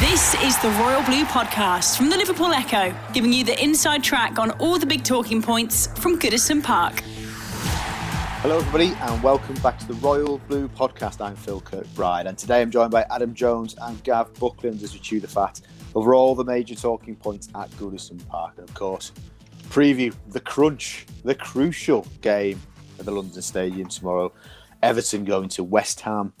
This is the Royal Blue Podcast from the Liverpool Echo, giving you the inside track on all the big talking points from Goodison Park. Hello, everybody, and welcome back to the Royal Blue Podcast. I'm Phil Kirkbride, and today I'm joined by Adam Jones and Gav Buckland as we chew the fat over all the major talking points at Goodison Park. And of course, preview the crunch, the crucial game at the London Stadium tomorrow. Everton going to West Ham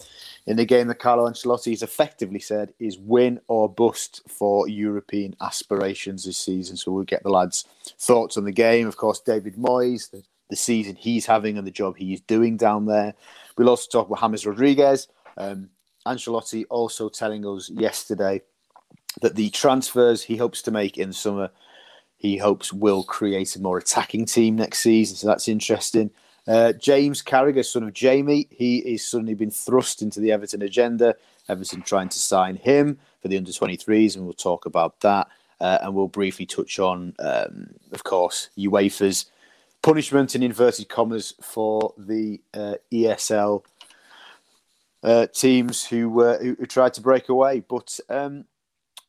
in the game that Carlo Ancelotti has effectively said is win or bust for European aspirations this season. So we'll get the lads' thoughts on the game. Of course, David Moyes, the, the season he's having and the job he is doing down there. We'll also talk about James Rodriguez. Um, Ancelotti also telling us yesterday that the transfers he hopes to make in summer, he hopes will create a more attacking team next season. So that's interesting. Uh, James Carragher, son of Jamie, he is suddenly been thrust into the Everton agenda. Everton trying to sign him for the under 23s, and we'll talk about that. Uh, and we'll briefly touch on, um, of course, UEFA's punishment in inverted commas for the uh, ESL uh, teams who, uh, who, who tried to break away. But um,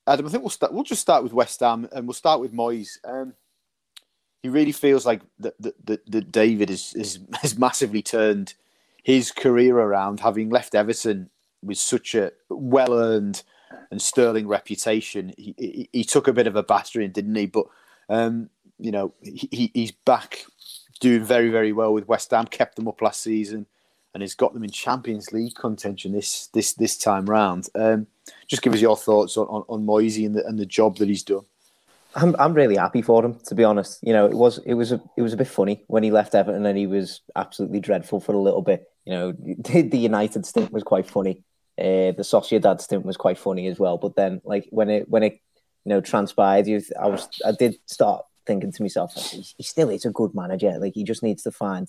Adam, I think we'll start. We'll just start with West Ham, and we'll start with Moyes. Um, he really feels like that that, that David is, is has massively turned his career around, having left Everton with such a well earned and sterling reputation. He, he, he, took a bit of a battering, didn't he? But um, you know he, he's back doing very very well with West Ham. Kept them up last season, and has got them in Champions League contention this this this time round. Um, just give us your thoughts on on, on Moisey and the and the job that he's done. I'm I'm really happy for him to be honest. You know, it was it was a it was a bit funny when he left Everton and he was absolutely dreadful for a little bit. You know, the United stint was quite funny. Uh, the Sociedad stint was quite funny as well. But then, like when it when it you know transpired, you, I was I did start thinking to myself, he still is a good manager. Like he just needs to find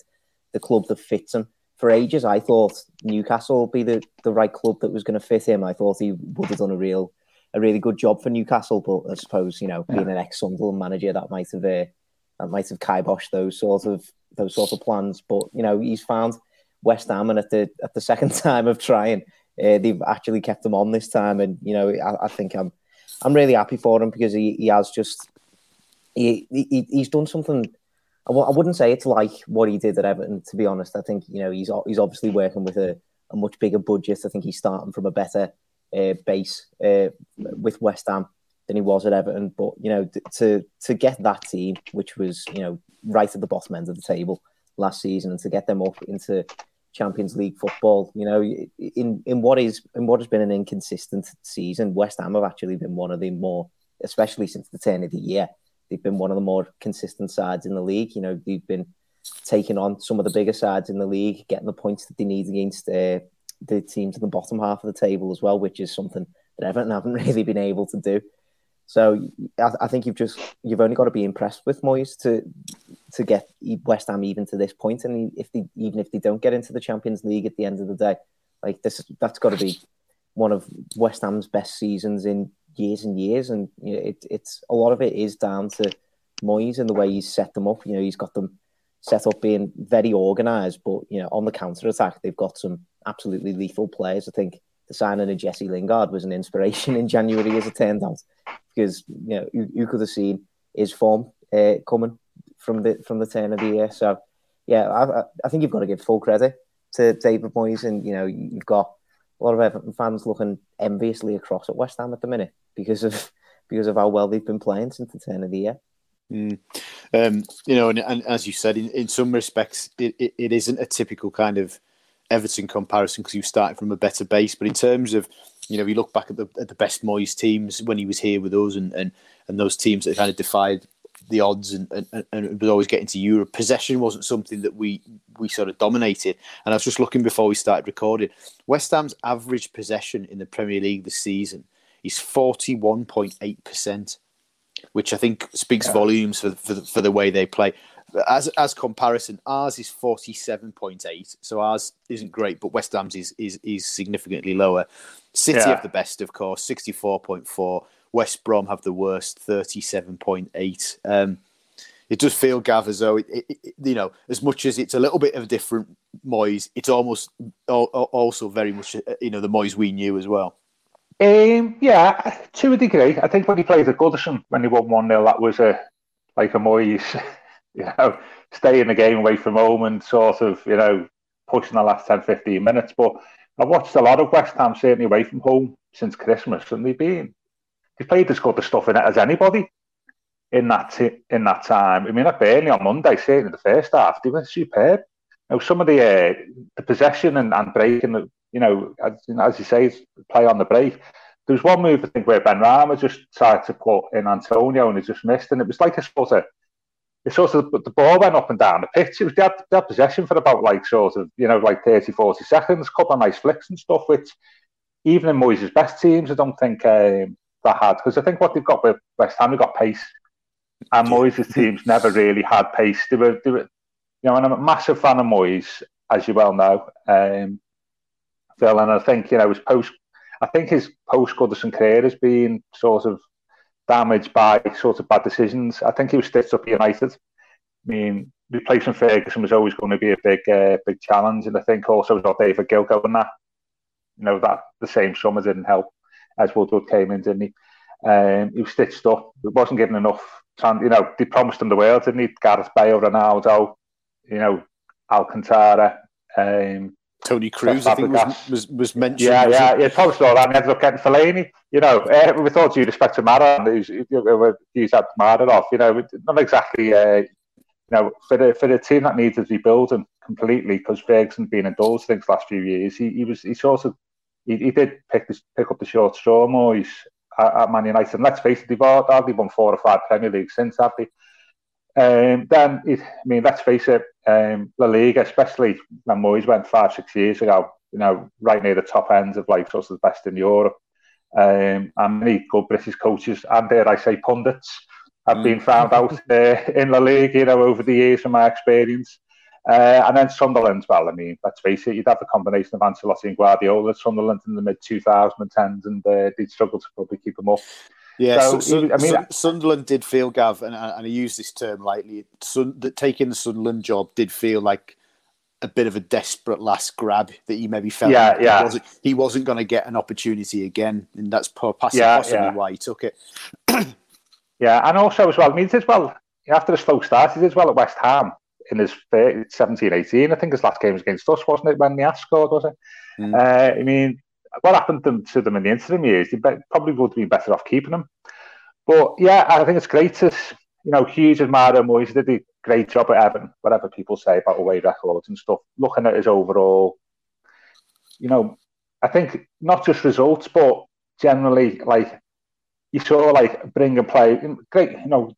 the club that fits him. For ages, I thought Newcastle would be the, the right club that was going to fit him. I thought he would have done a real a really good job for Newcastle. But I suppose you know, being an ex Sunderland manager, that might have uh, that might have kiboshed those sort of those sort of plans. But you know, he's found West Ham, and at the at the second time of trying, uh, they've actually kept him on this time. And you know, I, I think I'm I'm really happy for him because he, he has just he, he he's done something. I w- I wouldn't say it's like what he did at Everton. To be honest, I think you know he's he's obviously working with a, a much bigger budget. I think he's starting from a better uh, base uh, with West Ham than he was at Everton. But you know, to to get that team, which was you know right at the bottom end of the table last season, and to get them up into Champions League football, you know, in in what is in what has been an inconsistent season, West Ham have actually been one of the more, especially since the turn of the year, they've been one of the more consistent sides in the league. You know, they've been taking on some of the bigger sides in the league, getting the points that they need against uh, the teams in the bottom half of the table as well, which is something that Everton haven't really been able to do. So I, I think you've just you've only got to be impressed with Moyes to to get West Ham even to this point, and if they even if they don't get into the Champions League at the end of the day, like this, that's got to be one of West Ham's best seasons in years and years, and you know, it, it's a lot of it is down to Moyes and the way he's set them up. You know, he's got them set up being very organised, but you know, on the counter attack, they've got some absolutely lethal players. I think the signing of Jesse Lingard was an inspiration in January, as it turned out, because you know you, you could have seen his form uh, coming from the from the turn of the year. So, yeah, I, I think you've got to give full credit to David Moyes, and you know you've got a lot of Everton fans looking enviously across at West Ham at the minute because of because of how well they've been playing since the turn of the year. Mm. Um, you know, and, and, as you said, in, in some respects, it, it, it isn't a typical kind of Everton comparison because you started from a better base. But in terms of, you know, you look back at the at the best Moyes teams when he was here with us, and and, and those teams that kind of defied the odds and, and, and was always getting to Europe. Possession wasn't something that we we sort of dominated. And I was just looking before we started recording. West Ham's average possession in the Premier League this season is forty one point eight percent, which I think speaks yeah. volumes for, for for the way they play. As as comparison, ours is forty seven point eight, so ours isn't great, but West Ham's is is, is significantly lower. City yeah. have the best, of course, sixty four point four. West Brom have the worst, thirty-seven point eight. Um, it does feel, Gav, as though it, it, it, you know, as much as it's a little bit of a different Moyes, it's almost also very much uh, you know the Moyes we knew as well. Um, yeah, to a degree. I think when he played at Goodison, when he won one 0 that was a like a Moyes, you know, stay in the game away from home and sort of you know pushing the last 10, 15 minutes. But I've watched a lot of West Ham certainly away from home since Christmas, and they've been he played as good the stuff in it as anybody in that t- in that time. I mean, at Burnley on Monday, certainly the first half, they were superb. You know, some of the uh, the possession and, and breaking, you know, as, as you say, play on the break. There was one move I think where Benrahma just tried to put in Antonio and he just missed, and it was like a sort of. It sort of the ball went up and down the pitch. It was they had, they had possession for about like sort of you know like 30, 40 seconds, a couple of nice flicks and stuff. Which even in Moyes' best teams, I don't think um, that had because I think what they've got with West Ham, they've got pace, and Moyes' teams never really had pace. They were, they were, you know, and I'm a massive fan of Moyes, as you well know, um, Phil, and I think you know his post, I think his post Goodison career has been sort of damaged by sort of bad decisions. I think he was stitched up United. I mean, replacing Ferguson was always going to be a big, uh, big challenge, and I think also got David Gill going that. You know that the same summer didn't help as Woodward came in, didn't he? Um, he was stitched up. It wasn't given enough. You know, they promised him the world, didn't he? Gareth Bale, Ronaldo, you know, Alcantara, um, Toni Kroos, I think was, was, was mentioned. Yeah, yeah, yeah. Promised all that, and ended up getting Fellaini. You know, uh, with all due respect to Maradona, who's who's had off. You know, not exactly. Uh, you know, for the for the team that needs to rebuilding completely because Ferguson been in those things last few years, he, he was he sort of he, he did pick this, pick up the short straw more. He's at, at Man United. And let's face it, they've hardly won four or five Premier Leagues since, have they? Um, then, it, I mean, let's face it, um, La Liga, especially when Moyes went five, six years ago, you know, right near the top ends of like sort of the best in Europe. Um, and many good British coaches, and dare I say pundits, have mm. been found out uh, in La Liga, you know, over the years from my experience. Uh, and then Sunderland, well, I mean, let's face it, you'd have a combination of Ancelotti and Guardiola Sunderland in the mid 2010s, and uh, they'd struggle to probably keep them up. Yeah, so, so, I mean, Sunderland did feel, Gav, and, and I use this term lightly, Sun, that taking the Sunderland job did feel like a bit of a desperate last grab that he maybe felt yeah, he yeah. wasn't, wasn't going to get an opportunity again, and that's possibly, yeah, possibly yeah. why he took it. yeah, and also as well, I mean, as well, after the slow start, he did as well at West Ham in his 17, 18. I think his last game was against us, wasn't it, when the scored, was it? Mm. Uh, I mean, what happened to, to them in the interim years? They probably would have been better off keeping them. But yeah, I think it's great to, you know, Hughes and Mario Moyes did a great job at Evan, whatever people say about away records and stuff, looking at his overall, you know, I think not just results, but generally, like, you saw, like, bring and play, great, you know,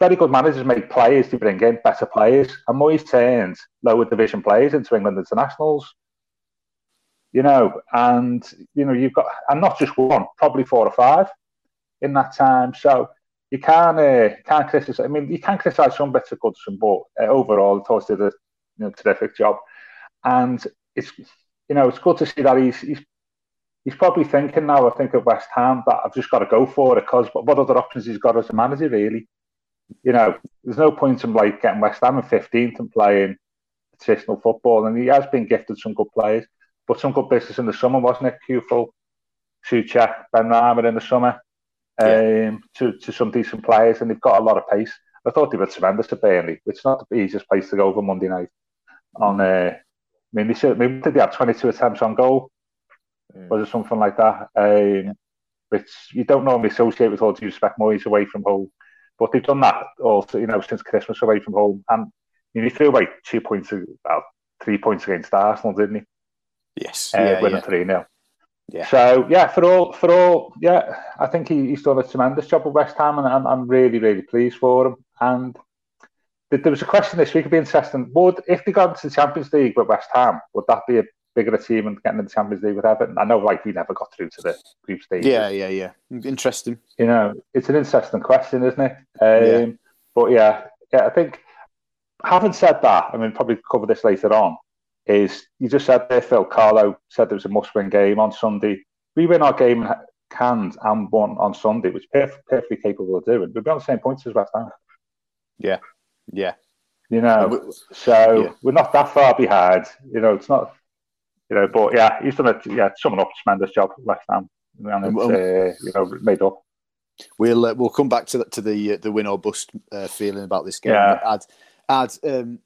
very good managers make players to bring in better players, and Moyes turns lower division players into England internationals. You know, and you know you've got, and not just one, probably four or five in that time. So you can't uh, can't criticize. I mean, you can criticize some bits of Goodison, but uh, overall, Toss did a you know, terrific job, and it's you know it's good to see that he's he's he's probably thinking now. I think of West Ham that I've just got to go for it because what other options he's got as a manager really you know, there's no point in like getting West Ham in 15th and playing traditional football. And he has been gifted some good players, but some good business in the summer, wasn't it? Coufal, Soucek, Benrahma in the summer, yeah. um, to, to some decent players, and they've got a lot of pace. I thought they were tremendous at Burnley. It's not the easiest place to go over Monday night. On, uh, I mean, they should, maybe did they have 22 attempts on goal? Mm. Was it something like that? Um, yeah. Which you don't normally associate with all due respect, Moyes away from home. But they've done that also, you know, since Christmas away from home. And you know, he threw away two points, well, three points against Arsenal, didn't he? Yes. Uh, yeah, winning yeah. 3 0. Yeah. So yeah, for all for all, yeah, I think he, he's done a tremendous job at West Ham, and I'm, I'm really really pleased for him. And there was a question this week. It'd be interesting. Would if they got into the Champions League with West Ham, would that be a bigger achievement getting into the Champions League with Everton? I know, like we never got through to the group stage. Yeah, yeah, yeah. Interesting. You know, it's an interesting question, isn't it? Um, yeah. But yeah, yeah. I think having said that, I mean, probably cover this later on. Is you just said there, Phil Carlo said there was a must-win game on Sunday. We win our game canned and won on Sunday, which perfectly, perfectly capable of doing. We'd be on the same points as West Ham. Yeah, yeah. You know, so yeah. we're not that far behind. You know, it's not. You know, but yeah, he's done a yeah, summing up tremendous job West Ham, and it's uh, you know made up. We'll uh, we'll come back to the, to the uh, the win or bust uh, feeling about this game. Yeah. Add add um,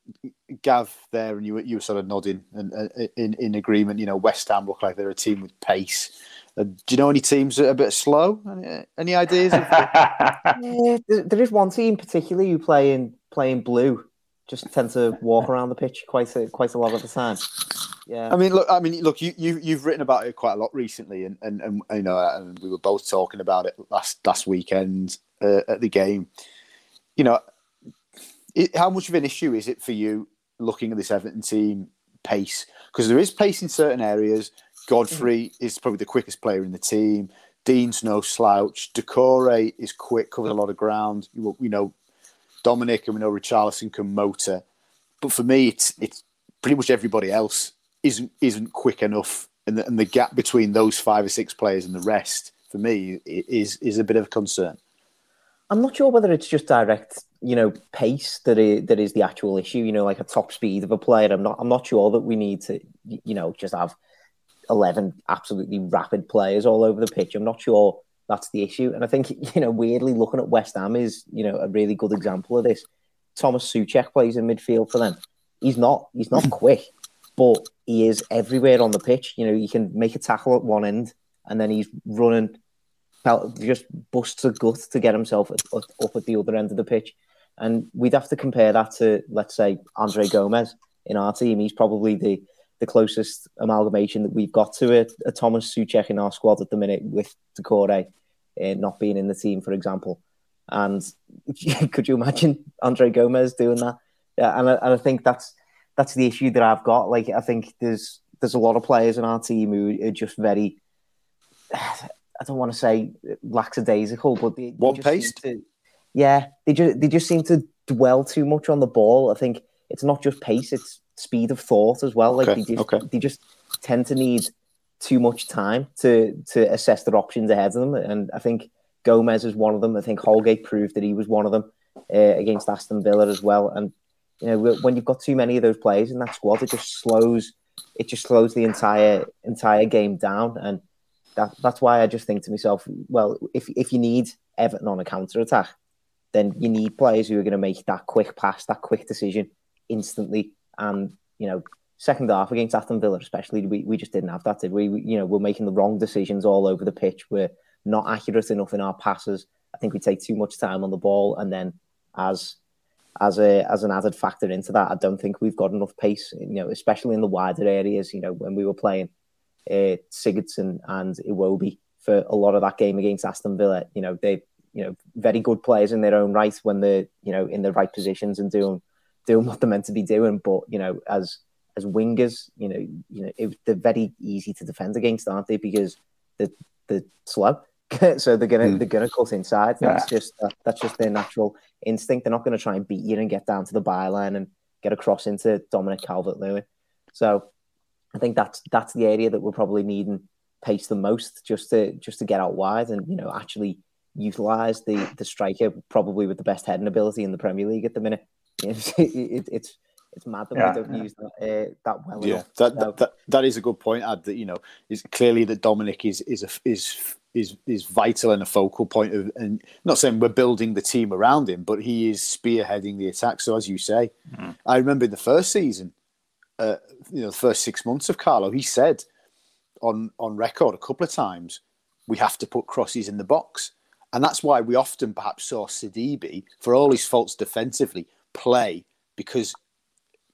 Gav there, and you you were sort of nodding and uh, in in agreement. You know, West Ham look like they're a team with pace. Uh, do you know any teams that are a bit slow? Any, any ideas? Of... yeah, there is one team particularly who play in playing blue. Just tend to walk around the pitch quite a, quite a lot of the time. Yeah. I mean, look. I mean, look. You you you've written about it quite a lot recently, and and, and you know, and we were both talking about it last last weekend uh, at the game. You know, it, how much of an issue is it for you looking at this Everton team pace? Because there is pace in certain areas. Godfrey mm. is probably the quickest player in the team. Dean's no slouch. Doucouré is quick, covers a lot of ground. You, you know, Dominic and we know Richarlison can motor. But for me, it's it's pretty much everybody else isn't isn't quick enough, and the, and the gap between those five or six players and the rest, for me, is is a bit of a concern. I'm not sure whether it's just direct, you know, pace that is, that is the actual issue. You know, like a top speed of a player. I'm not. I'm not sure that we need to, you know, just have eleven absolutely rapid players all over the pitch. I'm not sure that's the issue. And I think, you know, weirdly looking at West Ham is, you know, a really good example of this. Thomas Soucek plays in midfield for them. He's not he's not quick, but he is everywhere on the pitch. You know, he can make a tackle at one end and then he's running just busts a gut to get himself up at the other end of the pitch. And we'd have to compare that to, let's say, Andre Gomes in our team. He's probably the the closest amalgamation that we've got to a, a Thomas Soucek in our squad at the minute with Doucouré uh, not being in the team, for example. And could you imagine Andre Gomes doing that? Yeah, and I, and I think that's that's the issue that I've got. Like, I think there's there's a lot of players in our team who are just very. I don't want to say lackadaisical, but they, one paced. Yeah, they just they just seem to dwell too much on the ball. I think it's not just pace; it's speed of thought as well. Like okay, they just okay. they just tend to need too much time to to assess their options ahead of them. And I think Gomes is one of them. I think Holgate proved that he was one of them uh, against Aston Villa as well. And you know when you've got too many of those players in that squad, it just slows it just slows the entire entire game down. And that that's why I just think to myself, well, if if you need Everton on a counter attack, then you need players who are going to make that quick pass, that quick decision instantly. And you know, second half against Aston Villa, especially, we, we just didn't have that, did we? we? You know, we're making the wrong decisions all over the pitch. We're not accurate enough in our passes. I think we take too much time on the ball, and then as as a as an added factor into that, I don't think we've got enough pace. You know, especially in the wider areas. You know, when we were playing uh, Sigurdsson and Iwobi for a lot of that game against Aston Villa, you know, they you know very good players in their own right when they're you know in the right positions and doing doing what they're meant to be doing. But you know, as as wingers, you know, you know, it, they're very easy to defend against, aren't they? Because they're, they're slow, so they're gonna mm. they're gonna cut inside. That's yeah. just that, that's just their natural instinct. They're not gonna try and beat you and get down to the byline and get across into Dominic Calvert Lewin. So I think that's that's the area that we're probably needing pace the most, just to just to get out wide and you know actually utilize the the striker probably with the best heading ability in the Premier League at the minute. it, it, it's it's mad that yeah, we don't yeah. use that uh, that well. Yeah, that, that, that that is a good point. Add that you know is clearly that Dominic is is a, is is is vital and a focal point of and not saying we're building the team around him, but he is spearheading the attack. So as you say, mm. I remember in the first season, uh, you know, the first six months of Carlo, he said on on record a couple of times, we have to put crosses in the box. And that's why we often perhaps saw Sidibe, for all his faults defensively, play because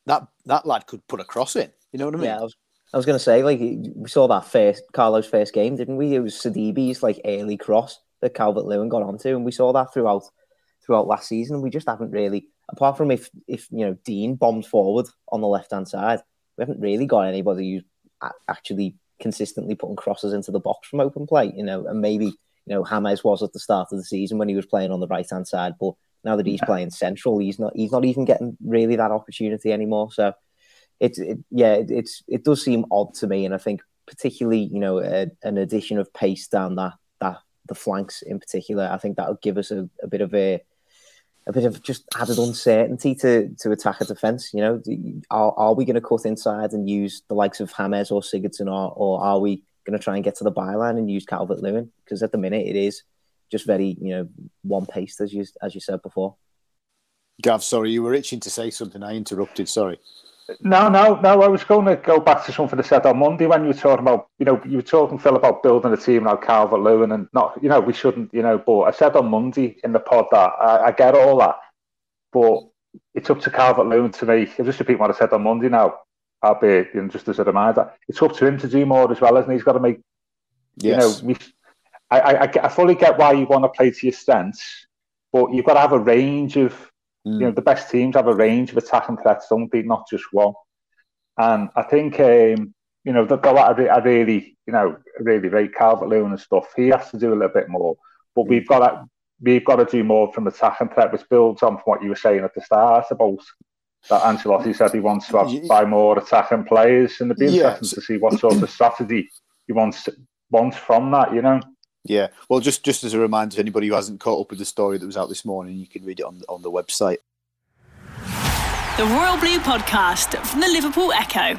that that lad could put a cross in. You know what I mean? Yeah, I was, I was going to say, like, we saw that first Carlos' first game, didn't we? It was Sidibe's like early cross that Calvert Lewin got onto, and we saw that throughout throughout last season. We just haven't really, apart from if if you know Dean bombed forward on the left hand side, we haven't really got anybody who's actually consistently putting crosses into the box from open play. You know, and maybe you know James was at the start of the season when he was playing on the right hand side, but now that he's playing central, he's not he's not even getting really that opportunity anymore. So it's it, yeah, it, it's it does seem odd to me, and I think particularly you know a, an addition of pace down that that the flanks in particular, I think that would give us a, a bit of a a bit of just added uncertainty to to attack a defence. You know, are, are we going to cut inside and use the likes of James or Sigurdsson, or, or are we going to try and get to the byline and use Calvert Lewin? Because at the minute it is just very you know one paced as you as you said before. Gav, sorry, you were itching to say something. I interrupted. Sorry. No, no, no. I was going to go back to something I said on Monday when you were talking about, you know, you were talking Phil about building a team like Calvert Lewin and not, you know, we shouldn't, you know. But I said on Monday in the pod that I, I get all that, but it's up to Calvert Lewin to me. I'll just repeat what I said on Monday now. I'll be you know, just as a reminder. It's up to him to do more as well, isn't he? He's got to make, yes. you know, we, I, I, I fully get why you want to play to your strengths, but you've got to have a range of, mm. you know, the best teams have a range of attacking threats, don't they? Not just one. And I think, um, you know, though I, I really, you know, really rate Calvert Lewin and stuff, he has to do a little bit more. But we've got to, we've got to do more from the attacking threat, which builds on from what you were saying at the start about that Ancelotti said he wants to have, buy more attacking players, and it'd be yeah. interesting to see what sort of strategy he wants wants from that. You know. Yeah, well, just just as a reminder to anybody who hasn't caught up with the story that was out this morning, you can read it on on the website. The Royal Blue Podcast from the Liverpool Echo.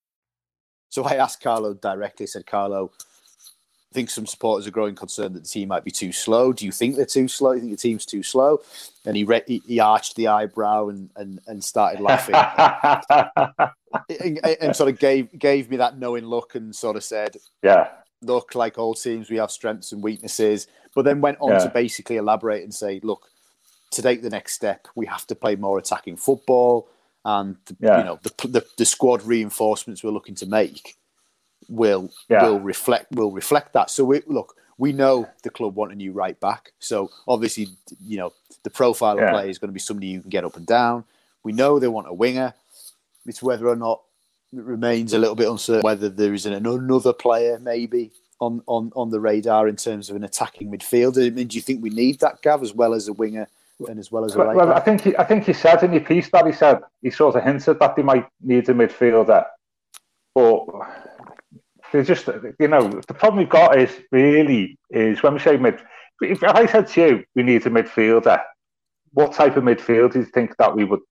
So I asked Carlo directly, said, Carlo, I think some supporters are growing concerned that the team might be too slow. Do you think they're too slow? Do you think the team's too slow? And he re- he, he, arched the eyebrow and, and, and started laughing and, and, sort of gave gave me that knowing look and sort of said, "Yeah, look, like all teams, we have strengths and weaknesses." But then went on yeah. to basically elaborate and say, "Look, to take the next step, we have to play more attacking football and yeah. you know the, the, the squad reinforcements we're looking to make will yeah. will reflect will reflect that. So we look, we know the club want a new right back. So obviously, you know, the profile yeah. of play is going to be somebody you can get up and down. We know they want a winger. It's whether or not it remains a little bit uncertain whether there is an, another player maybe on, on, on the radar in terms of an attacking midfielder. I mean, do you think we need that Gav as well as a winger and as well as right well, I think he, I think he said in your piece that he said he sort of hinted that they might need a midfielder, but they just you know the problem we've got is really is when we say mid. If I said to you we need a midfielder, what type of midfield do you think that we would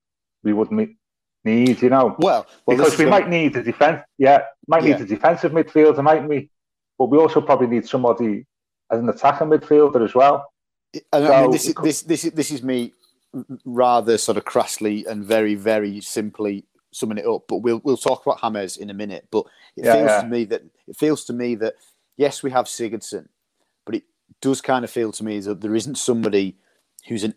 we would need? You know, well, well because we might need a defense. Yeah, might yeah. need a defensive midfielder, mightn't we? But we also probably need somebody as an attacking midfielder as well. I mean, this is this this is this is me rather sort of crassly and very very simply summing it up. But we'll we'll talk about Hames in a minute. But it yeah, feels yeah. to me that it feels to me that yes, we have Sigurdsson, but it does kind of feel to me that there isn't somebody who's an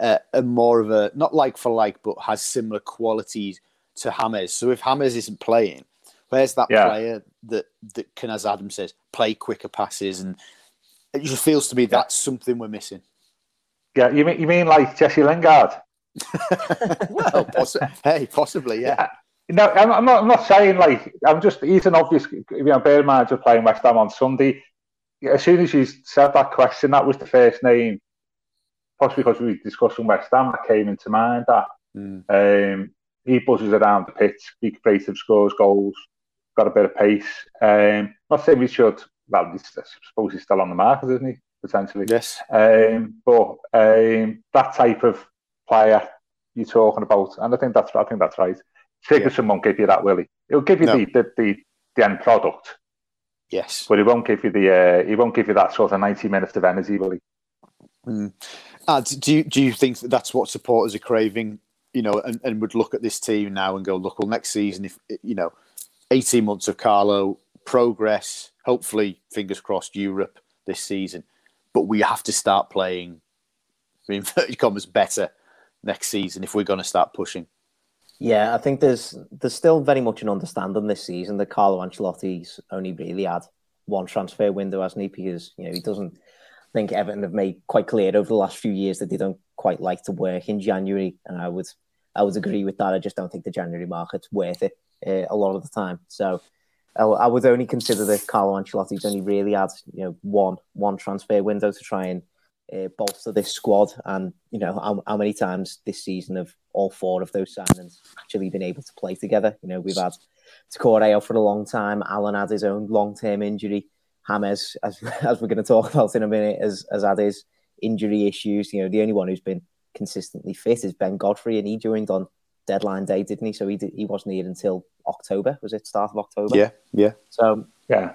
uh, a more of a not like for like, but has similar qualities to Hames. So if Hames isn't playing, where's that yeah. player that that can, as Adam says, play quicker passes and it just feels to me that's something we're missing. Yeah, you mean you mean like Jesse Lingard? well, poss- hey, possibly, yeah. No, I'm not. I'm not saying like I'm just. He's an obvious. You know, bear in mind we're playing West Ham on Sunday. As soon as you said that question, that was the first name, possibly because we were discussing West Ham, that came into mind. That mm. um, he buzzes around the pitch, he creative, scores goals, got a bit of pace. Um, not saying we should well, I suppose he's still on the market, isn't he? Potentially. Yes. Um, but um, that type of player you're talking about, and I think that's I think that's right. Sigurdsson yeah. won't give you that, will he? He'll give you no. the, the, the, the end product. Yes. But he won't give you the uh, he won't give you that sort of ninety minutes of energy, will he? Mm. Uh, do you do you think that that's what supporters are craving? You know, and, and would look at this team now and go, look, well, next season, if you know, eighteen months of Carlo progress, hopefully, fingers crossed, Europe this season, but we have to start playing, in inverted commas, better next season if we're going to start pushing. Yeah, I think there's there's still very much an understanding this season that Carlo Ancelotti's only really had one transfer window, hasn't he? Because you know he doesn't think Everton have made quite clear over the last few years that they don't quite like to work in January, and I would I would agree with that. I just don't think the January market's worth it uh, a lot of the time. So I, would only consider that Carlo Ancelotti's only really had you know one one transfer window to try and uh, bolster this squad, and you know how, how many times this season have all four of those signings actually been able to play together. You know we've had out for a long time. Allan had his own long term injury. James, as, as we're going to talk about in a minute, has, has had his injury issues. You know, the only one who's been consistently fit is Ben Godfrey, and he joined on deadline day, didn't he? So he did, he wasn't here until October. Was it start of October? Yeah, yeah. So yeah.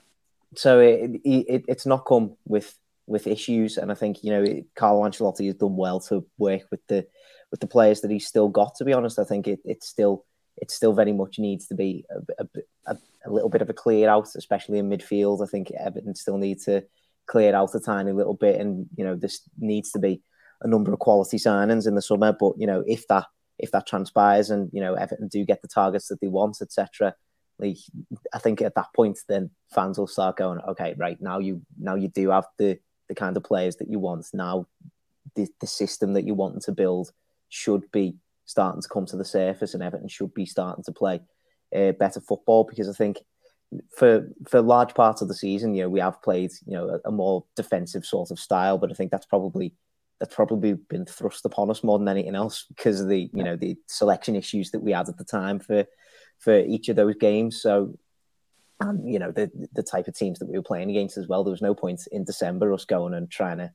So it, it, it's not come with with issues, and I think you know Carlo Ancelotti has done well to work with the with the players that he's still got. To be honest, I think it, it's still it still very much needs to be a, a, a, little bit of a clear out, especially in midfield. I think Everton still need to clear out a tiny little bit, and you know this needs to be a number of quality signings in the summer. But you know if that if that transpires and you know Everton do get the targets that they want, etc. Like I think at that point, then fans will start going, okay, right now you now you do have the the kind of players that you want. Now the the system that you want to build should be starting to come to the surface, and Everton should be starting to play uh, better football because I think for for large parts of the season, you know, we have played you know a, a, more defensive sort of style, but I think that's probably that's probably been thrust upon us more than anything else because of the you know the selection issues that we had at the time for for each of those games. So. And you know the the type of teams that we were playing against as well. There was no point in December us going and trying to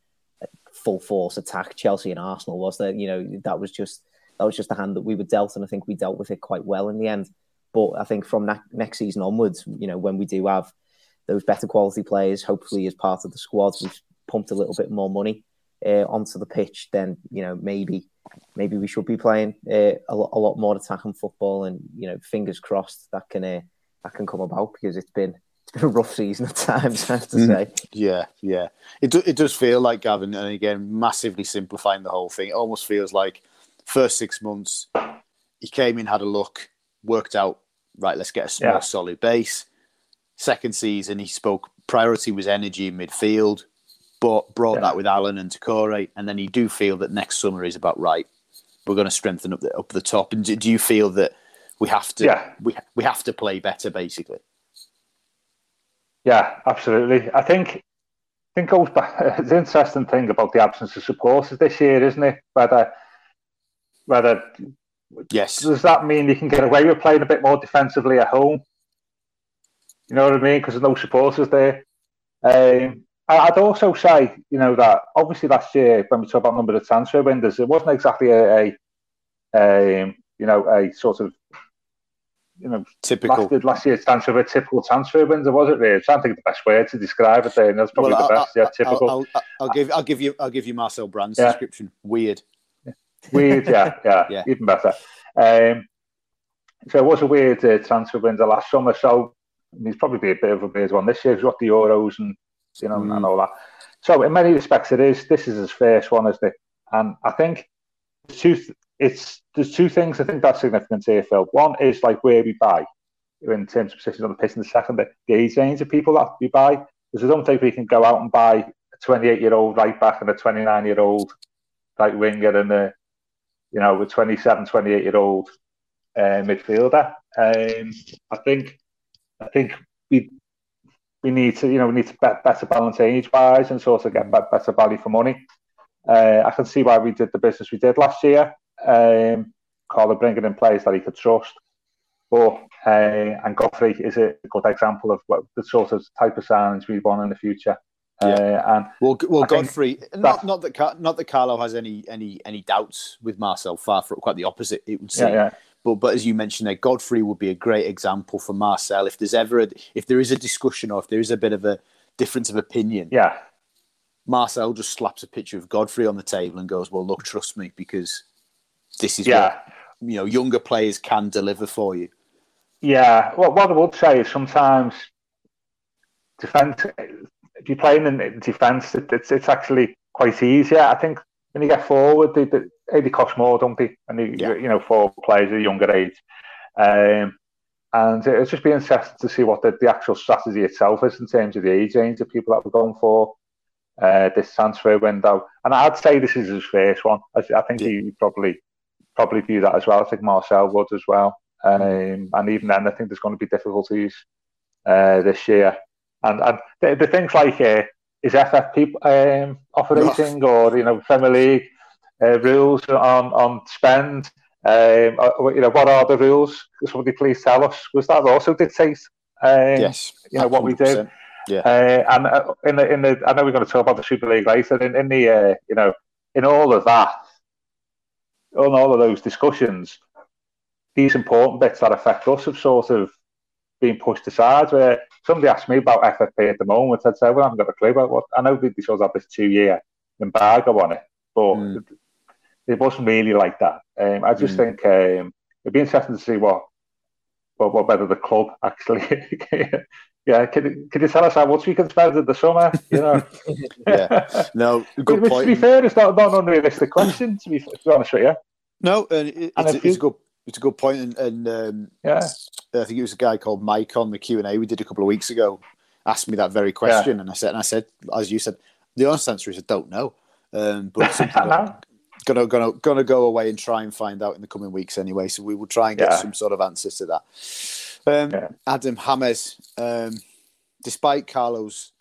full force attack Chelsea and Arsenal. Was there? You know that was just that was just the hand that we were dealt, and I think we dealt with it quite well in the end. But I think from na- next season onwards, you know, when we do have those better quality players, hopefully as part of the squad, we've pumped a little bit more money uh, onto the pitch. Then you know maybe maybe we should be playing uh, a, lot, a lot more attacking football, and you know, fingers crossed that can uh, that can come about because it's been it's been a rough season at times. I have to mm. say. Yeah, yeah. It do, it does feel like Gavin, and again, massively simplifying the whole thing. It almost feels like first six months, he came in, had a look, worked out, right, let's get a small, yeah. solid base. Second season, he spoke, priority was energy in midfield, but brought yeah. that with Allan and Doucouré. And then you do feel that next summer is about right. We're going to strengthen up the, up the top. And do, do you feel that we have to yeah. we, we have to play better, basically? Yeah, absolutely. I think I think goes back. It's interesting thing about the absence of supporters this year, isn't it? Whether whether yes, does that mean you can get away with playing a bit more defensively at home? You know what I mean? Because there's no supporters there. Um, I'd also say, you know, that obviously last year when we talk about number of transfer windows, it wasn't exactly a, a, a you know, a sort of, you know, typical last, last year's transfer, a typical transfer window, was it? Really? I'm trying to think of the best way to describe it. There, and that's probably well, the best. I'll, yeah, typical. I'll, I'll, I'll, give, I'll give you, I'll give you Marcel Brands' yeah. description. Weird. Weird, yeah, yeah, yeah, even better. Um, so it was a weird uh, transfer window last summer. So he's probably be a bit of a weird one this year. He's got the Euros and you know mm. and all that. So in many respects, it is. This is his first one, isn't it? And I think two. It's there's two things I think that's significant here, Phil. One is like where we buy in terms of positions on the pitch, and the second, the age range of people that we buy. Because I don't think we can go out and buy a 28 year old right back and a 29 year old right winger and a you know, with 27, 28 year old uh, midfielder. Um, I think, I think we we need to, you know, we need to bet, better balance age wise and sort of get better value for money. Uh, I can see why we did the business we did last year. Um, Carlo bringing in players that he could trust. But uh, and Godfrey is a good example of what the sort of type of signings we want in the future. Yeah. Uh, and well, well, Godfrey. Not, not that not that Carlo has any any any doubts with Marcel. Far from quite the opposite. It would seem. Yeah, yeah. But but as you mentioned, there, Godfrey would be a great example for Marcel. If there's ever a, if there is a discussion or if there is a bit of a difference of opinion, yeah, Marcel just slaps a picture of Godfrey on the table and goes, "Well, look, trust me, because this is yeah. what you know younger players can deliver for you." Yeah, well, what I would say is sometimes defense. If you're playing in defense, it, it's it's actually quite easy. I think when you get forward, they, they, they cost more, don't they? And they, yeah. you know, for players at a younger age. Um, and it's just been interesting to see what the, the actual strategy itself is in terms of the age range of people that we're going for uh, this transfer window. And I'd say this is his first one. I, I think yeah. he probably probably view that as well. I think Marcel would as well. Um, and even then, I think there's going to be difficulties uh, this year. And, and the, the things like uh, is FFP um, operating or you know Premier League uh, rules on on spend. Um, uh, you know what are the rules? Somebody please tell us. Was that also dictate? Um, yes. You know what we do. Yeah. Uh, and uh, in the in the I know we're going to talk about the Super League later. In, in the uh, you know in all of that, on all of those discussions, these important bits that affect us have sort of been pushed aside. Where somebody asked me about FFP at the moment, I'd say, well, I haven't got a clue about what. I know they sort of have this two-year embargo on it, but mm. it wasn't really like that. Um, I just mm. think um, it'd be interesting to see what, what, what whether the club actually. yeah, can, can you tell us how much we can spend in the summer? You know. yeah. No. Good Which, point. To be fair, it's not, not an unrealistic question. To be, to be honest with you. No, and it, it's, it's, a good it's a good point, and, and um, yeah, I think it was a guy called Mike on the Q and A we did a couple of weeks ago. Asked me that very question, yeah. and I said, and I said, as you said, the honest answer is I don't know, um, but gonna gonna gonna go away and try and find out in the coming weeks anyway. So we will try and get yeah. some sort of answers to that. Um, yeah. Adam Hames, um, despite Carlo's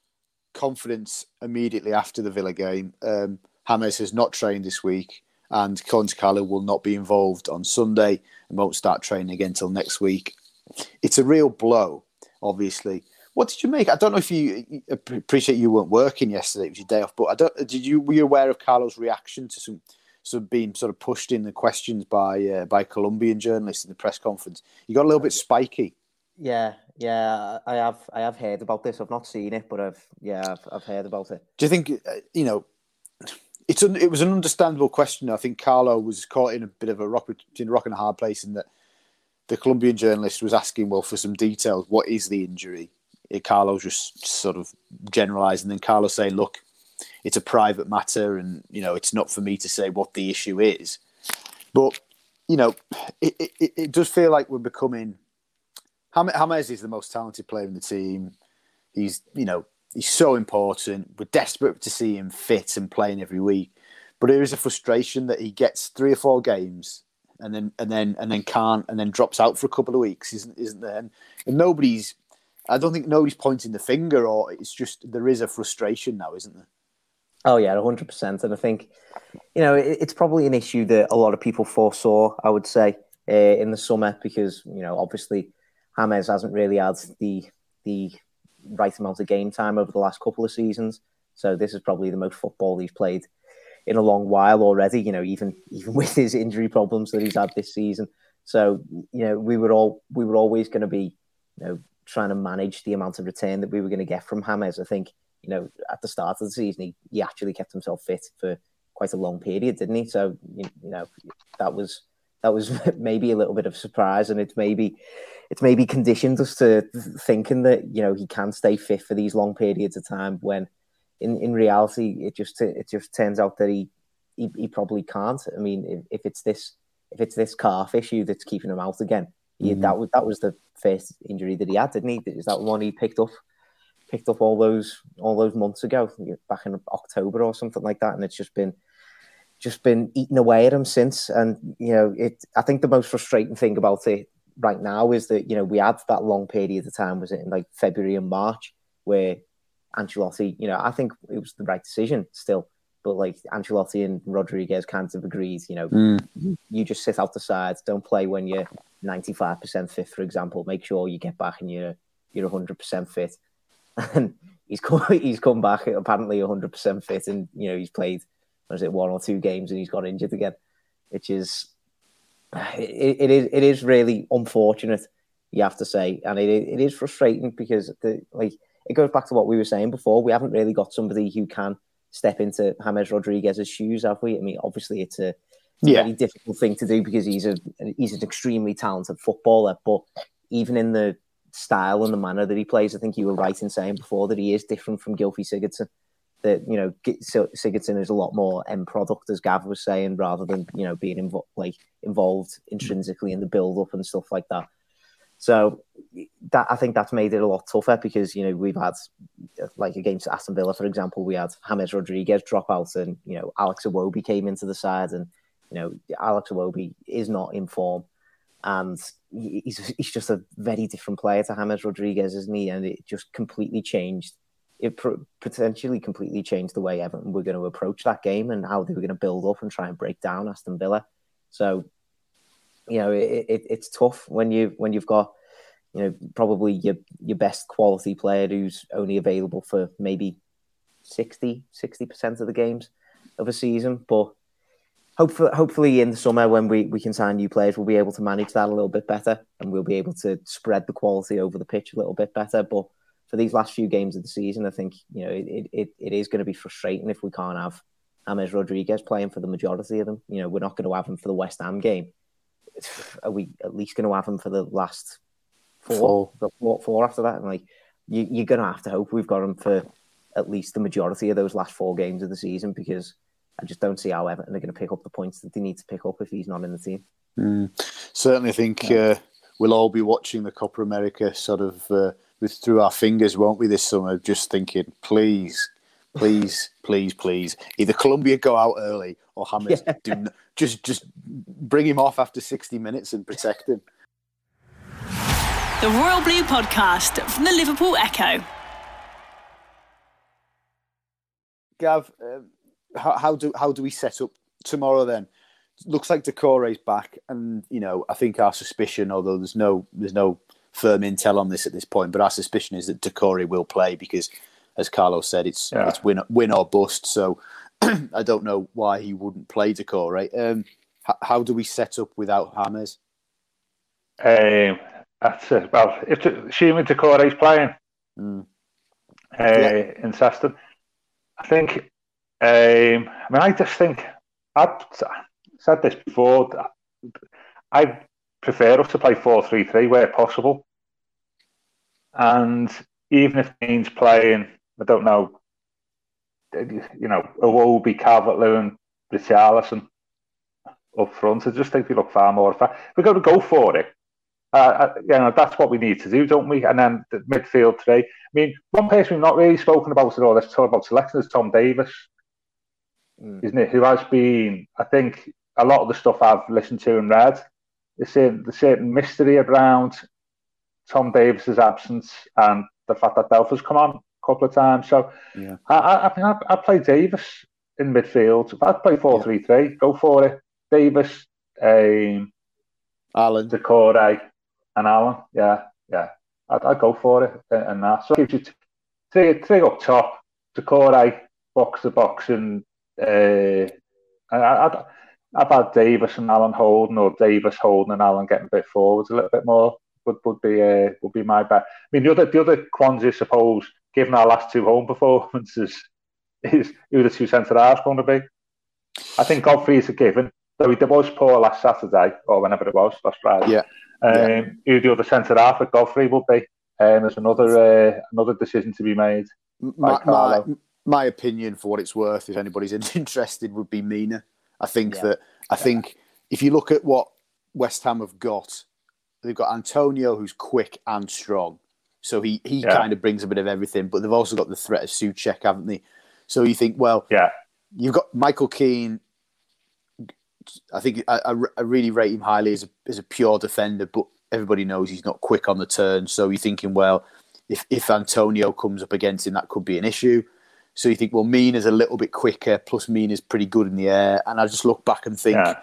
confidence immediately after the Villa game, um, James has not trained this week and Collins Carlo will not be involved on Sunday and won't start training again until next week. It's a real blow, obviously. What did you make? I don't know if you appreciate you weren't working yesterday; it was your day off. But I don't. Did you were you aware of Carlo's reaction to some some being sort of pushed in the questions by uh, by Colombian journalists in the press conference? You got a little bit spiky. Yeah, yeah, I have. I have heard about this. I've not seen it, but I've yeah, I've, I've heard about it. Do you think uh, you know? It's un, it was an understandable question. I think Carlo was caught in a bit of a rock between a rock and a hard place in that the Colombian journalist was asking, well, for some details, what is the injury? Carlo just sort of generalised, and then Carlo saying, look, it's a private matter, and you know, it's not for me to say what the issue is. But you know, it, it, it does feel like we're becoming. James is the most talented player in the team. He's, you know, he's so important. We're desperate to see him fit and playing every week. But there is a frustration that he gets three or four games and then and then and then can't and then drops out for a couple of weeks, isn't isn't there? And, and nobody's I don't think nobody's pointing the finger or it's just there is a frustration now, isn't there? Oh yeah, hundred percent. And I think you know it, it's probably an issue that a lot of people foresaw. I would say uh, in the summer because you know obviously James hasn't really had the the right amount of game time over the last couple of seasons. So this is probably the most football he's played in a long while already. You know, even even with his injury problems that he's had this season. So you know, we were all we were always going to be, you know, trying to manage the amount of return that we were going to get from James. I think you know at the start of the season he, he actually kept himself fit for quite a long period, didn't he? So you, you know that was that was maybe a little bit of surprise, and it's maybe it's maybe conditioned us to thinking that you know he can stay fit for these long periods of time. When in, in reality, it just it just turns out that he he, he probably can't. I mean, if, if, it's this if it's this calf issue that's keeping him out again, he, mm. that was that was the first injury that he had, didn't he? Is that one he picked up? Picked up all those all those months ago, back in October or something like that, and it's just been just been eating away at him since. And you know, it. I think the most frustrating thing about it right now is that you know we had that long period of time. Was it in like February and March where Ancelotti? You know, I think it was the right decision still. But like Ancelotti and Rodriguez kind of agreed, you know, mm. you just sit out the sides, don't play when you're 95% fit, for example. Make sure you get back and you're you're 100% fit. And he's come, he's come back apparently 100% fit, and you know he's played was it one or two games and he's got injured again, which is it, it is it is really unfortunate. You have to say, and it it is frustrating because the like it goes back to what we were saying before. We haven't really got somebody who can step into James Rodriguez's shoes, have we? I mean, obviously it's a, yeah. very difficult thing to do because he's a he's an extremely talented footballer. But even in the style and the manner that he plays, I think you were right in saying before that he is different from Gylfi Sigurdsson. That you know Sigurdsson is a lot more end product, as Gav was saying, rather than you know being invo- like involved intrinsically in the build up and stuff like that. So that I think that's made it a lot tougher because you know we've had like against Aston Villa, for example, we had James Rodriguez drop out, and you know Alex Iwobi came into the side, and you know Alex Iwobi is not in form, and he's he's just a very different player to James Rodriguez, isn't he? And it just completely changed. It potentially completely changed the way Everton were going to approach that game and how they were going to build up and try and break down Aston Villa. So you know, it, it, it's tough when you when you've got you know probably your your best quality player who's only available for maybe 60 percent of the games of a season. But hopefully, hopefully in the summer when we, we can sign new players, we'll be able to manage that a little bit better, and we'll be able to spread the quality over the pitch a little bit better. But for these last few games of the season, I think you know it, it, it is going to be frustrating if we can't have James Rodriguez playing for the majority of them. You know, we're not going to have him for the West Ham game are we at least going to have him for the last four, four. four, four after that? And like, you, you're going to have to hope we've got him for at least the majority of those last four games of the season because I just don't see how Everton are going to pick up the points that they need to pick up if he's not in the team. Mm. Certainly, I think yeah. uh, we'll all be watching the Copa America sort of uh, with through our fingers, won't we, this summer? Just thinking, please, please, please, please, either Colombia go out early or James yeah. do just just bring him off after 60 minutes and protect him. The Royal Blue Podcast from the Liverpool Echo. Gav, uh, how, how, do how do we set up tomorrow then? Looks like Doucouré's back, and you know I think our suspicion, although there's no there's no firm intel on this at this point, but our suspicion is that Doucouré will play because, as Carlos said, it's yeah. it's win win or bust. So I don't know why he wouldn't play Doucouré. Um, how, how do we set up without Hames? Um, that's it. Well, if assuming Doucouré's playing mm. uh, yeah. in Seston, I think. Um, I mean, I just think I've said this before. I prefer us to play four three three where possible, and even if means playing, I don't know, you know, Iwobi, Calvert Lewin, Richarlison up front. I just think we look far more. Far. We're going to go for it. Uh, uh, you know, that's what we need to do, don't we? And then the midfield today. I mean, one person we've not really spoken about at all, let's talk about selection, is Tom Davies, mm. isn't it? Who has been, I think, a lot of the stuff I've listened to and read, there's certain, the certain mystery around Tom Davies's absence and the fact that Delphi's come on a couple of times. So yeah. I, I think I, I play Davies in midfield. I'd play 4 3 3. Go for it. Davies, um, Allan, Doucouré, and Allan. Yeah, yeah. I'd, I'd go for it and that. So it gives you three, three up top, Doucouré, box to box, and uh, I'd, I'd had Davies and Allan holding, or Davies holding and Allan getting a bit forwards a little bit more. Would, would be uh, would be my bet. I mean, the other the other quandary, I suppose, given our last two home performances, is who the two centre halves going to be. I think Godfrey is a given. Though he was poor last Saturday or whenever it was last Friday. Yeah. Um, yeah. Who the other centre half at Godfrey will be? Um, there's another uh, another decision to be made. My, my, my, opinion, for what it's worth, if anybody's interested, would be Mina. I think yeah. that I yeah. think if you look at what West Ham have got, they've got Antonio, who's quick and strong. So he, he yeah. kind of brings a bit of everything, but they've also got the threat of Soucek, haven't they? So you think, well, yeah, you've got Michael Keane. I think I, I really rate him highly as a, as a pure defender, but everybody knows he's not quick on the turn. So you're thinking, well, if, if Antonio comes up against him, that could be an issue. So you think, well, Mina's a little bit quicker, plus Mina's pretty good in the air. And I just look back and think yeah.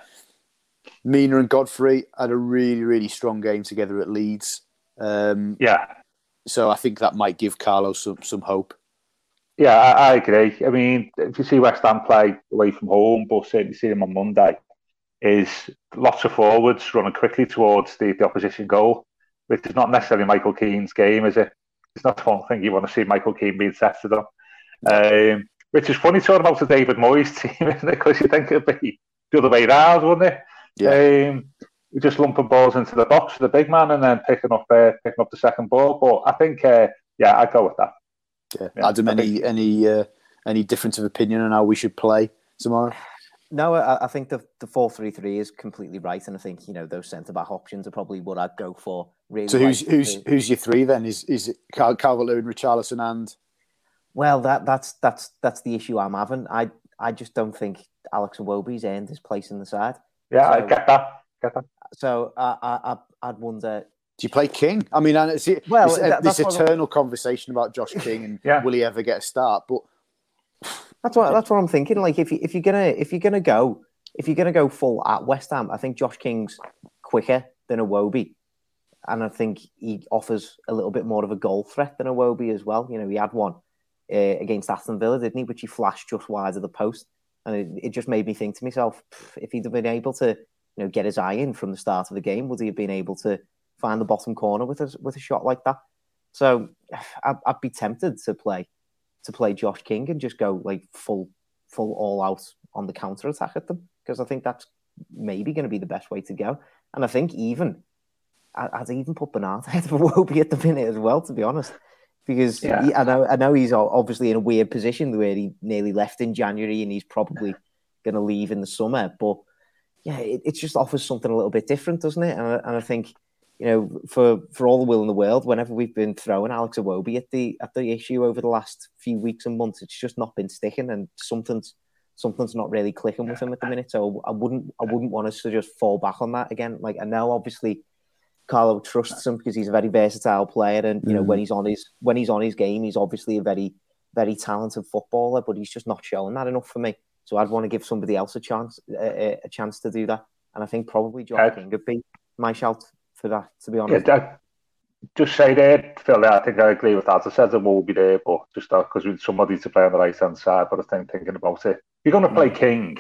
Mina and Godfrey had a really, really strong game together at Leeds. Um, yeah. So I think that might give Carlos some, some hope. Yeah, I, I, agree. I mean, if you see West Ham play away from home, but certainly see them on Monday, is lots of forwards running quickly towards the, the opposition goal, which is not necessarily Michael Keane's game, is it? It's not the one thing you want to see Michael Keane being tested on. Um, which is funny talking about the David Moyes team, isn't it? Because you think it'd be the other way around, wouldn't it? Yeah. Um, just lumping balls into the box for the big man and then picking up uh, picking up the second ball. But I think, uh, yeah, I'd go with that. Yeah. yeah Adam, any think... any uh, any difference of opinion on how we should play tomorrow? No, I, I think the the four three three is completely right, and I think you know those centre back options are probably what I'd go for. Really, so who's who's to... who's your three then? Is is it Calvert Lewin, Richarlison, and? Well, that that's that's that's the issue I'm having. I I just don't think Alex Iwobi's earned his place in the side. Yeah, so, I get that. Get that. So I, I I'd wonder. Do you play King? I mean, it's, well, it's, that, this eternal conversation about Josh King and yeah. will he ever get a start? But that's what that's what I'm thinking. Like if you, if you're gonna if you're gonna go if you're gonna go full at West Ham, I think Josh King's quicker than Iwobi, and I think he offers a little bit more of a goal threat than Iwobi as well. You know, he had one uh, against Aston Villa, didn't he? Which he flashed just wide of the post, and it, it just made me think to myself, if he'd have been able to, you know, get his eye in from the start of the game, would he have been able to find the bottom corner with a with a shot like that? So I'd, I'd be tempted to play to play Josh King and just go like full full all out on the counter attack at them because I think that's maybe going to be the best way to go. And I think even I'd even put Bernard ahead of Iwobi at the minute as well, to be honest because yeah. he, I know I know he's obviously in a weird position where he nearly left in January and he's probably going to leave in the summer. But yeah, it, it, just offers something a little bit different, doesn't it? And, and I think you know, for for all the will in the world, whenever we've been throwing Alex Iwobi at the at the issue over the last few weeks and months, it's just not been sticking, and something's something's not really clicking with him at the minute. So I wouldn't I wouldn't want us to just fall back on that again. Like I know obviously Carlo trusts him because he's a very versatile player, and you know mm. when he's on his when he's on his game, he's obviously a very very talented footballer, but he's just not showing that enough for me. So I'd want to give somebody else a chance a, a chance to do that, and I think probably John uh, King would be my shout for that. To be honest, yeah, just say there, Phil. I think I agree with that. I said it will be there, but just because with somebody to play on the right hand side. But I think thinking about it, you're going to play mm. King.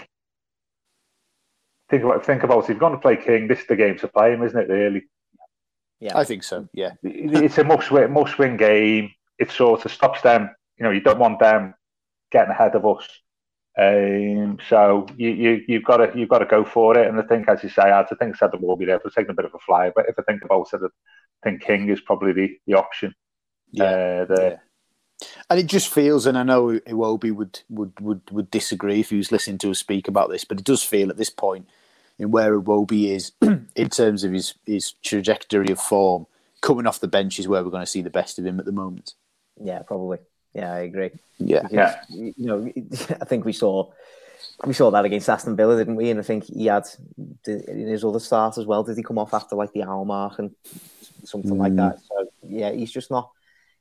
Think about think about it. If you're going to play King, this is the game to play him, isn't it? Really. Yeah, I think so. Yeah, it's a must win, must win game. It sort of stops them. You know, you don't want them getting ahead of us. Um, so you, you you've got to you've got to go for it. And I think, as you say, I think Saddam will be there for taking a bit of a flyer. But if I think about it, I think King is probably the, the option. Yeah, uh, there. Yeah. And it just feels, and I know Iwobi would, would would would disagree if he was listening to us speak about this, but it does feel at this point in where Iwobi is in terms of his, his trajectory of form. Coming off the bench is where we're going to see the best of him at the moment. Yeah, probably. Yeah, I agree. Yeah, because, yeah. You know, I think we saw we saw that against Aston Villa, didn't we? And I think he had in his other start as well. Did he come off after like the hour mark and something mm. like that? So yeah, he's just not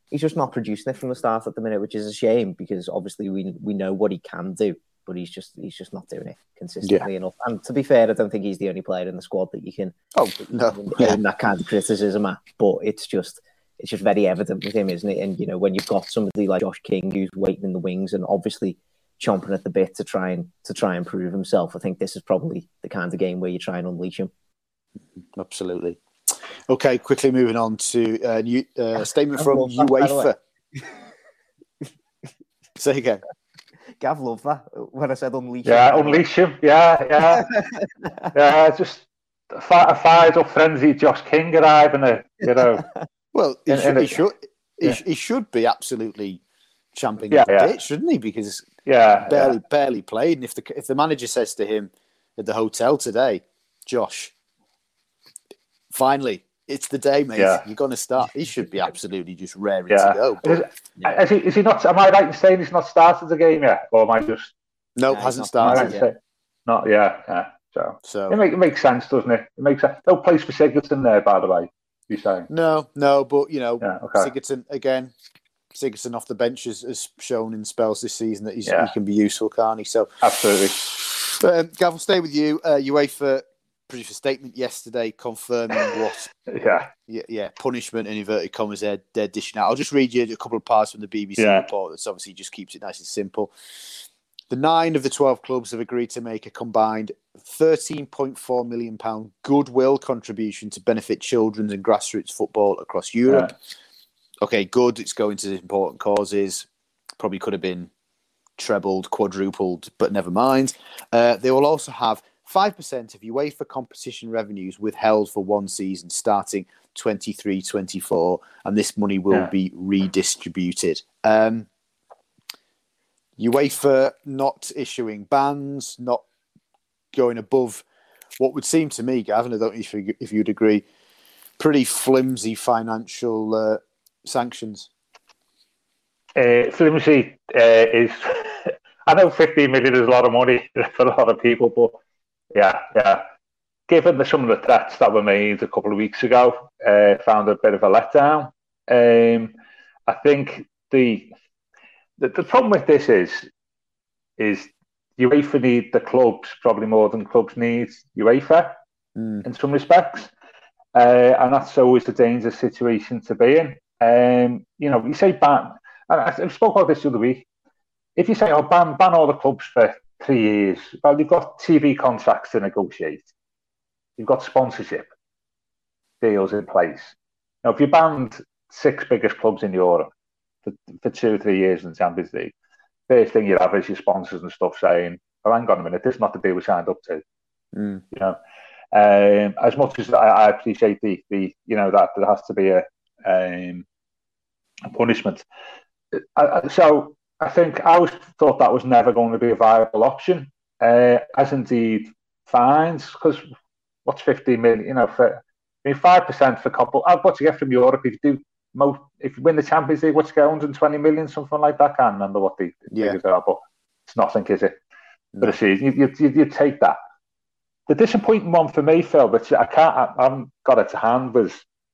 he's just not producing it from the start at the minute, which is a shame because obviously we we know what he can do but he's just he's just not doing it consistently yeah. enough. And to be fair, I don't think he's the only player in the squad that you can oh no yeah. that kind of criticism at. But it's just it's just very evident with him, isn't it? And you know when you've got somebody like Josh King who's waiting in the wings and obviously chomping at the bit to try and to try and prove himself, I think this is probably the kind of game where you try and unleash him. Absolutely. Okay, quickly moving on to a uh, new uh, statement from UEFA. Say again. Gav loved that when I said unleash. Him. Yeah, him. unleash him. Yeah, yeah, yeah. Just a fired up frenzy, Josh King arriving. A, you know. well, he, in, should, in he, should, he, yeah. he, should be absolutely champing yeah, the yeah. ditch, shouldn't he? Because yeah, barely barely played. And if the if the manager says to him at the hotel today, Josh, finally it's the day, mate. Yeah. You're going to start. He should be absolutely just raring yeah. to go. But, is, yeah. is, he, is he not? Am I right in saying he's not started the game yet, or am I just? No, hasn't started. Right yet. Not yeah, yeah. So, so it, make, it makes sense, doesn't it? It makes sense. No place for Sigurdsson there, by the way. You saying? No, no, but you know, yeah, okay. Sigurdsson again. Sigurdsson off the bench has, has, shown in spells this season that he's, yeah. he can be useful, can't he? So absolutely. But, um, Gav, will stay with you. Uh, UEFA produced a statement yesterday confirming what yeah yeah, yeah punishment and inverted commas they're, they're dishing out. I'll just read you a couple of parts from the BBC yeah. report that's obviously just keeps it nice and simple. The nine of the 12 clubs have agreed to make a combined £13.4 million goodwill contribution to benefit children's and grassroots football across Europe. Yeah. Okay, good. It's going to important causes. Probably could have been trebled, quadrupled, but never mind. Uh, they will also have 5% of UEFA competition revenues withheld for one season starting 23 24, and this money will yeah. be redistributed. Um, UEFA not issuing bans, not going above what would seem to me, Gavin, I don't know if, you, if you'd agree, pretty flimsy financial uh, sanctions. Uh, flimsy uh, is, I know 15 million is a lot of money for a lot of people, but yeah, yeah. Given the, some of the threats that were made a couple of weeks ago, uh, found a bit of a letdown. Um, I think the, the the problem with this is is UEFA need the clubs probably more than clubs need UEFA mm. in some respects, uh, and that's always a dangerous situation to be in. Um, you know, you say ban. I, I spoke about this the other week. If you say, "Oh, ban ban all the clubs for three years," well, you've got TV contracts to negotiate. You've got sponsorship deals in place. Now, if you banned six biggest clubs in Europe for, for two or three years in the Champions League, first thing you have is your sponsors and stuff saying, "Oh, hang on a minute, this is not the deal we signed up to." Mm. You know, um, as much as I, I, appreciate the the you know that there has to be a, um, a punishment. I, so I think I always thought that was never going to be a viable option, uh, as indeed fines, because what's 15 million, you know, for I mean, 5% for a couple, uh, what you get from Europe, if you do most, if you win the Champions League, what's get 120 million, something like that. I can't remember what the, the yeah. figures are, but it's nothing, is it? For a season, you, you, you, take that. The disappointing one for me, Phil, which I can't, I haven't got it to hand, was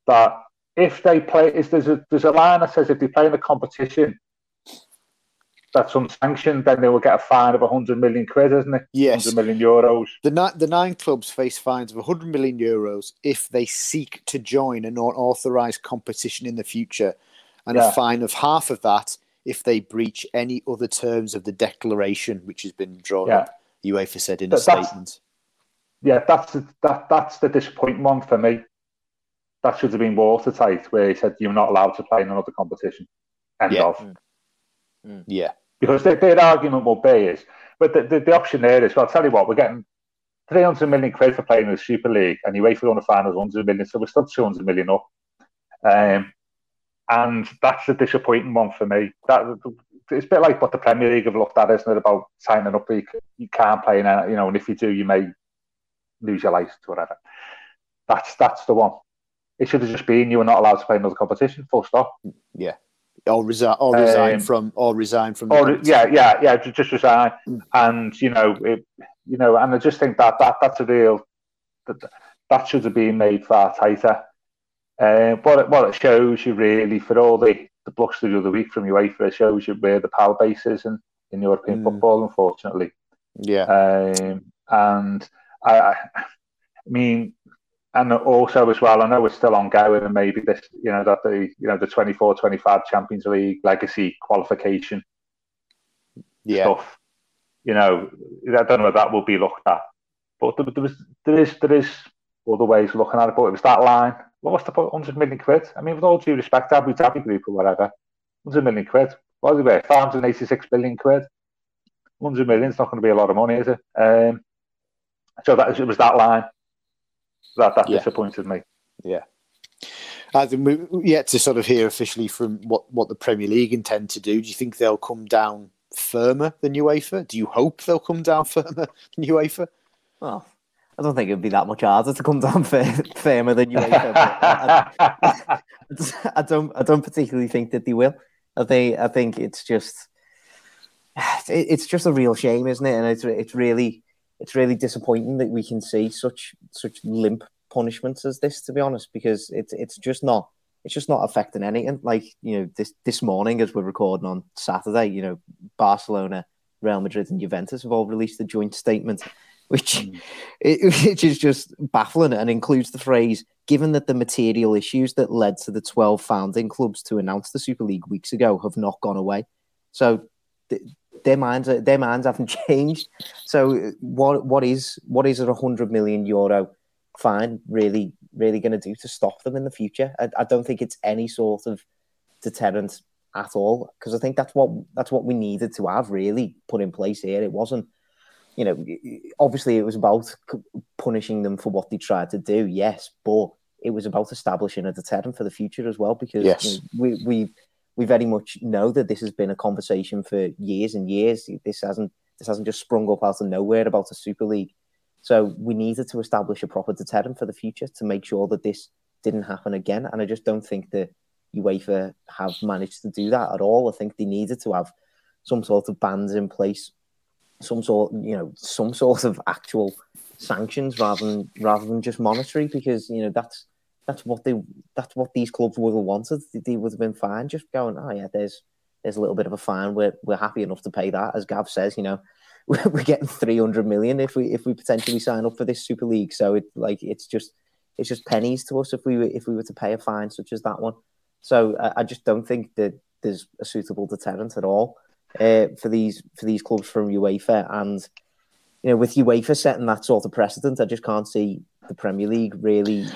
that if they play, is there's a there's a line that says if they play in the competition that's unsanctioned, then they will get a fine of 100 million quid, isn't it? Yes. 100 million euros. The, ni- the nine clubs face fines of 100 million euros if they seek to join an unauthorised competition in the future, and yeah. a fine of half of that if they breach any other terms of the declaration which has been drawn yeah. up, UEFA said in a statement. Yeah, that's the, that, that's the disappointing one for me. That should have been watertight, where he said you're not allowed to play in another competition. End yeah. of. Mm. Mm. Yeah. Because their, their argument will be is, but the, the, the, option there is, well, I'll tell you what, we're getting 300 million quid for playing in the Super League, and you wait for one of the finals 100 million, so we're still 200 million up. Um, and that's the disappointing one for me. That it's a bit like what the Premier League have looked at, isn't it? About signing up, you, you can't play in, you know, and if you do, you may lose your license, to whatever. That's that's the one. It should have just been you were not allowed to play another competition. Full stop. Yeah or resign, or resign um, from, or resign from. Or, yeah, yeah, yeah, just resign, mm. and you know, it, you know, and I just think that that that's a real that that should have been made far tighter. Uh, what it, what it shows you really for all the the bluster of the week from UEFA, it shows you where the power base is in, in European mm. football, unfortunately. Yeah, um, and I, I mean, and also as well, I know it's still ongoing, and maybe this, you know, that the you know the 24-25 Champions League legacy qualification yeah. stuff. You know, I don't know if that will be looked at, but there, there was there is there is other ways of looking at it. But it was that line. What was the point? Hundred million quid. I mean, with all due respect, Abu Dhabi Group or whatever, hundred million quid. What is it worth? Five hundred eighty-six billion quid. Hundred million is not going to be a lot of money, is it? Um, so that it was that line that that yeah. disappointed me. Yeah. I think we're yet to sort of hear officially from what, what the Premier League intend to do. Do you think they'll come down firmer than UEFA? Do you hope they'll come down firmer than UEFA? Well, I don't think it would be that much harder to come down firmer than UEFA. I, I, I, don't. I don't particularly think that they will. I think. I think it's just. It's just a real shame, isn't it? And it's it's really it's really disappointing that we can see such such limp punishments as this, to be honest, because it's it's just not it's just not affecting anything. Like you know, this this morning as we're recording on Saturday, you know, Barcelona, Real Madrid, and Juventus have all released a joint statement, which mm. it, which is just baffling and includes the phrase "Given that the material issues that led to the twelve founding clubs to announce the Super League weeks ago have not gone away." So their minds their minds haven't changed. So uh, what what is what is a hundred million euro fine really really going to do to stop them in the future? I, I, don't think it's any sort of deterrent at all because I think that's what that's what we needed to have really put in place here. It wasn't, you know, obviously it was about punishing them for what they tried to do, yes, but it was about establishing a deterrent for the future as well because yes. you know, we we we very much know that this has been a conversation for years and years. This hasn't this hasn't just sprung up out of nowhere about a Super League. So we needed to establish a proper deterrent for the future to make sure that this didn't happen again. And I just don't think that UEFA have managed to do that at all. I think they needed to have some sort of bans in place, some sort, you know, some sort of actual sanctions rather than rather than just monetary, because you know that's that's what they that's what these clubs would have wanted. They would have been fine just going, oh yeah, there's there's a little bit of a fine. We're we're happy enough to pay that, as Gav says. You know, we're getting 300 million if we if we potentially sign up for this Super League. So it like it's just it's just pennies to us if we were if we were to pay a fine such as that one. So I, I just don't think that there's a suitable deterrent at all uh, for these for these clubs from UEFA. And you know, with UEFA setting that sort of precedent, I just can't see the Premier League really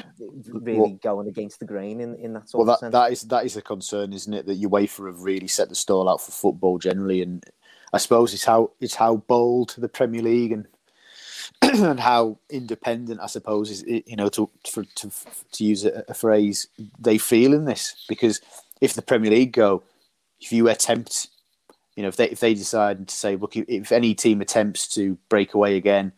really well, going against the grain in, in that sort well, of that, that is that is a concern, isn't it? That UEFA have really set the stall out for football generally, and I suppose it's how it's how bold the Premier League and and how independent, I suppose, is you know to for, to to use a, a, phrase they feel in this because if the Premier League go, if you attempt, you know, if they if they decide to say, look, if any team attempts to break away again,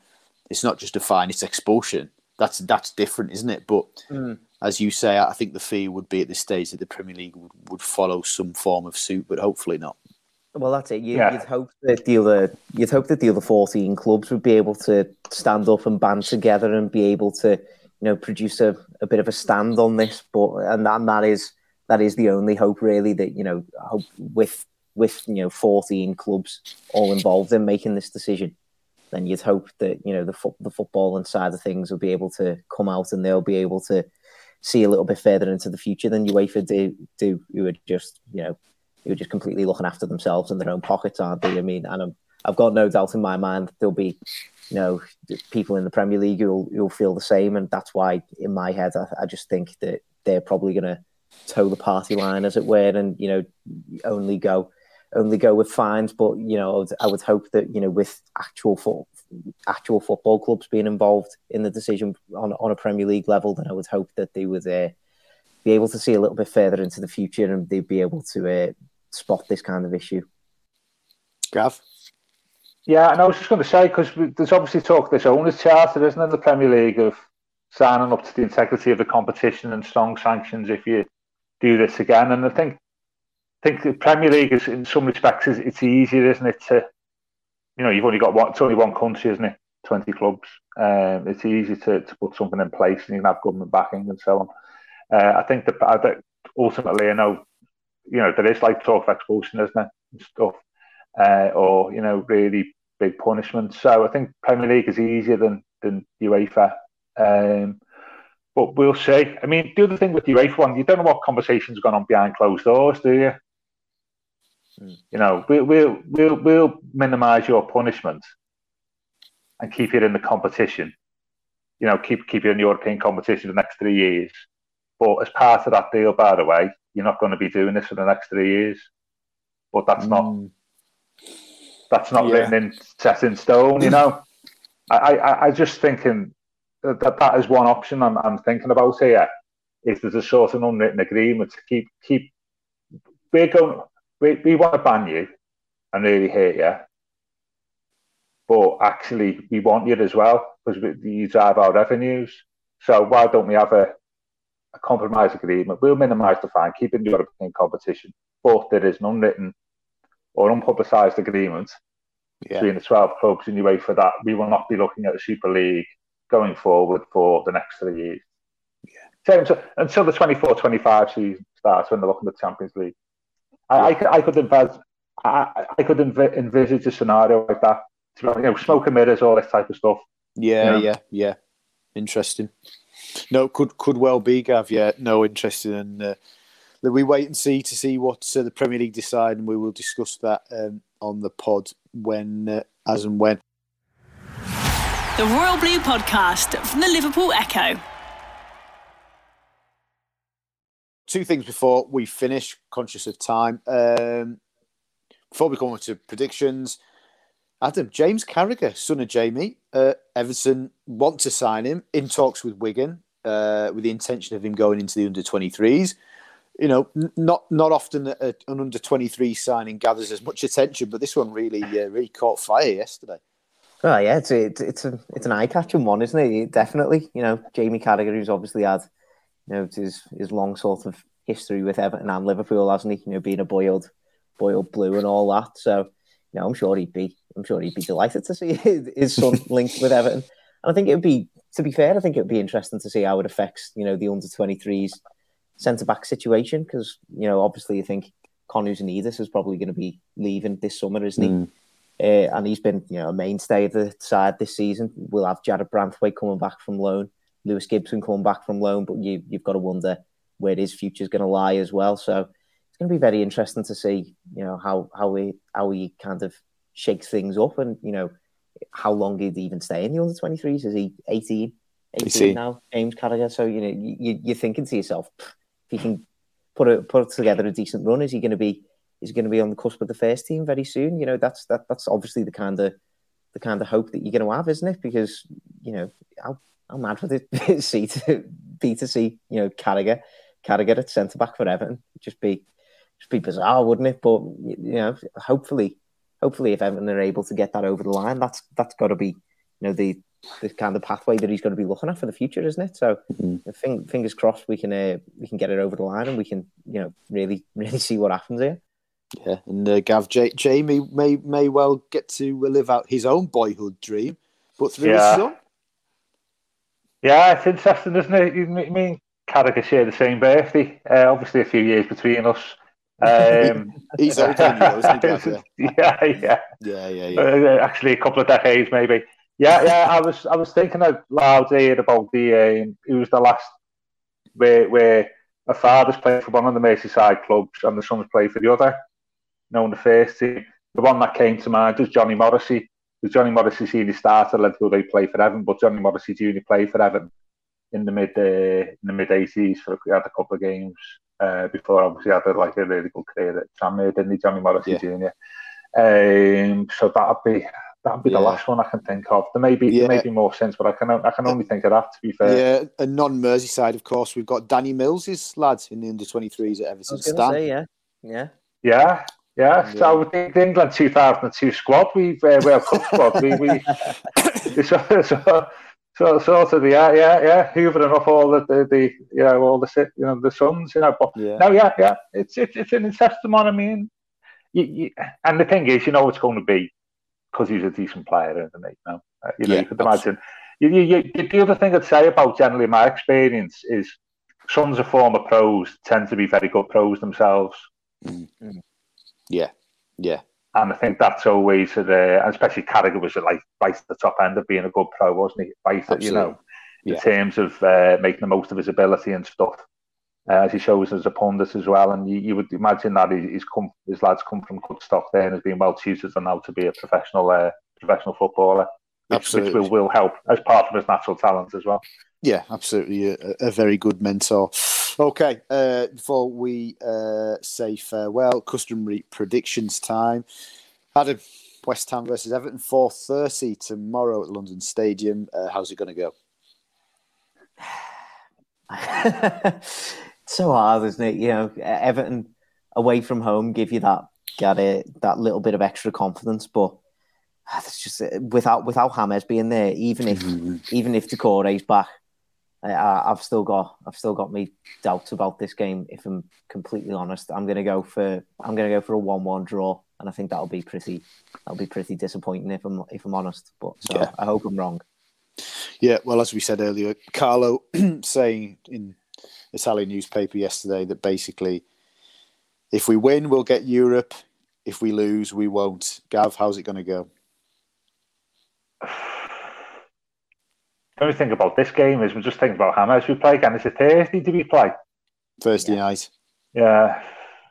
it's not just a fine, it's expulsion. That's that's different, isn't it? But mm. as you say, I think the fee would be at this stage that the Premier League would, would follow some form of suit, but hopefully not. Well, that's it. You, would hope that the other, you'd hope that the other fourteen clubs would be able to stand up and band together and be able to, you know, produce a, a bit of a stand on this. But and, and that is that is the only hope, really. That you know, hope with with you know fourteen clubs all involved in making this decision, then you'd hope that you know the fo- the football and side of things will be able to come out and they'll be able to see a little bit further into the future than UEFA do. Do who are just you know who are just completely looking after themselves and their own pockets, aren't they? I mean, and I'm, I've got no doubt in my mind there'll be, you know, people in the Premier League who'll, who'll feel the same, and that's why, in my head, I, I just think that they're probably going to toe the party line, as it were, and you know, only go only go with fines. But you know, I would, I would hope that you know, with actual fo- actual football clubs being involved in the decision on on a Premier League level, then I would hope that they would uh, be able to see a little bit further into the future and they'd be able to uh, spot this kind of issue. Gav? Yeah, and I was just going to say, because there's obviously talk this owner's charter, isn't there, in the Premier League of signing up to the integrity of the competition and strong sanctions if you do this again. And I think I think the Premier League is, in some respects, is it's easier, isn't it? To you know, you've only got one, it's only one country, isn't it? Twenty clubs. Um, it's easy to, to put something in place, and you can have government backing and so on. Uh, I think that I, ultimately, I know you know, there is like talk of expulsion, isn't there, and stuff, uh, or you know, really big punishment. So I think Premier League is easier than than UEFA. Um, but we'll see. I mean, the other thing with UEFA one, you don't know what conversations going on behind closed doors, do you? Mm. You know, we'll we'll we'll, we'll minimise your punishment and keep it in the competition. You know, keep keep you in the European competition the next three years. But as part of that deal, by the way, you're not going to be doing this for the next three years. But that's mm. not that's not yeah. written in set in stone. You know, I, I I just thinking that that is one option I'm, I'm thinking about here. Is there's a sort of unwritten agreement to keep keep we're going we, we want to ban you and really hate you, but actually we want you as well because you drive our revenues. So why don't we have a a compromise agreement We'll minimise the fine, keeping the European competition, but there is an unwritten or unpublicised agreement yeah. between the 12 clubs in UEFA for that we will not be looking at a Super League going forward for the next three years. Yeah. So, until the 24-25 season starts when they're looking at the Champions League. I. I, could, I could envisage, I, I could env- envisage a scenario like that. You know, smoke and mirrors, all this type of stuff. Yeah, you know? yeah, yeah. Interesting. No, could could well be Gav. Yeah, no, interested in. Uh, we wait and see to see what uh, the Premier League decide, and we will discuss that um, on the pod when, uh, as and when. The Royal Blue Podcast from the Liverpool Echo. Two things before we finish, conscious of time. Um, before we come on to predictions, Adam, James Carragher, son of Jamie, uh, Everton want to sign him in talks with Wigan uh, with the intention of him going into the under 23s. You know, n- not not often a, an under 23 signing gathers as much attention, but this one really uh, really caught fire yesterday. Oh yeah, it's a, it's a it's an eye catching one, isn't it? Definitely, you know, Jamie Carragher, who's obviously had you know his his long sort of history with Everton and Liverpool, hasn't he? You know, being a boiled boiled blue and all that. So, you know, I'm sure he'd be I'm sure he'd be delighted to see his, son linked with Everton. And I think it would be, to be fair, I think it would be interesting to see how it affects you know the under 23s centre back situation because you know obviously you think Kounousanidis is probably going to be leaving this summer, isn't he? Mm. Uh, and he's been, you know, a mainstay of the side this season. We'll have Jarrad Branthwaite coming back from loan, Lewis Gibson coming back from loan, but you, you've got to wonder where his future is going to lie as well. So it's going to be very interesting to see, you know, how how he how he kind of shakes things up, and you know, how long he'd even stay in the under twenty threes. Is he 18, 18 now, James Carragher? So you know, you, you're thinking to yourself, if he can put it put together a decent run, is he going to be is going to be on the cusp of the first team very soon. You know, that's that that's obviously the kind of the kind of hope that you're going to have, isn't it? Because you know, how how mad would it see to be to see you know Carragher Carragher at centre back for Everton? just be just be bizarre, wouldn't it? But you know, hopefully, hopefully, if Everton are able to get that over the line, that's that's got to be you know the the kind of pathway that he's going to be looking at for the future, isn't it? So, mm-hmm. fingers crossed, we can uh, we can get it over the line and we can you know really really see what happens here. Yeah, and uh, Gav J- Jamie may may well get to live out his own boyhood dream, but through yeah. his son. Yeah, it's interesting, isn't it? You mean Carragher share the same birthday? Uh, obviously, a few years between us. Um, He's older than you, isn't he, Yeah, yeah, yeah, yeah, yeah. yeah. Uh, actually, a couple of decades, maybe. Yeah, yeah. I was I was thinking out loud here about the um, it was the last where where a father's played for one of the Merseyside clubs and the son's played for the other known the first team. The one that came to mind was Johnny Morrissey. Because Johnny Morrissey senior starter led to they play for Everton, but Johnny Morrissey junior played for Everton in the mid uh, in the mid eighties for had a couple of games uh, before obviously had a, like a really good career at Tranmere, didn't he, Johnny Morrissey yeah. junior? Um, so that'd be that'd be yeah. the last one I can think of. There may be yeah. there may be more sense, but I can I can only think of that to be fair. Yeah, and non Merseyside, of course, we've got Danny Mills' lads in the under twenty threes at Everton. Stan. Say, yeah, yeah, yeah. Yeah, yeah. so the, the England 2002 squad, we uh, World Cup squad, we, we so, so, so sort of the yeah, yeah, yeah, hoovering up all the, the, the you know all the you know the sons, you know. But yeah. no, yeah, yeah, it's it's it's an interesting one. I mean, you, you, and the thing is, you know, it's going to be because he's a decent player, isn't he? You know, uh, you, know, yeah, you could imagine. You, you, you, the other thing I'd say about generally my experience is sons of former pros tend to be very good pros themselves. Mm-hmm. Yeah, yeah. And I think that's always the, especially Carragher was like right at the top end of being a good pro, wasn't he? Right, Absolutely. you know, in yeah. terms of uh, making the most of his ability and stuff. Uh, as he shows as a pundit as well, and you, you would imagine that he's come, his lads come from good stock there and has been well tutored and now to be a professional uh, professional footballer, which, Absolutely. which will, will help as part of his natural talent as well. Yeah, absolutely, a, a very good mentor. Okay, uh, before we uh, say farewell, customary predictions time. Adam, West Ham versus Everton, four thirty tomorrow at London Stadium. Uh, how's it going to go? so hard, isn't it? You know, Everton away from home give you that get it that little bit of extra confidence, but it's just without without James being there, even if mm-hmm. even if is back, I, have still got I've still got me doubts about this game. If I'm completely honest, I'm gonna go for I'm gonna go for a one-one draw, and I think that'll be pretty that'll be pretty disappointing if I'm if I'm honest. But so yeah. I hope I'm wrong. Yeah, well, as we said earlier, Carlo saying in Italian newspaper yesterday that basically, if we win, we'll get Europe. If we lose, we won't. Gav, how's it going to go? The only thing about this game is we're just thinking about how much we play again. It's a Thursday? Do we play? Thursday yeah. night. Yeah,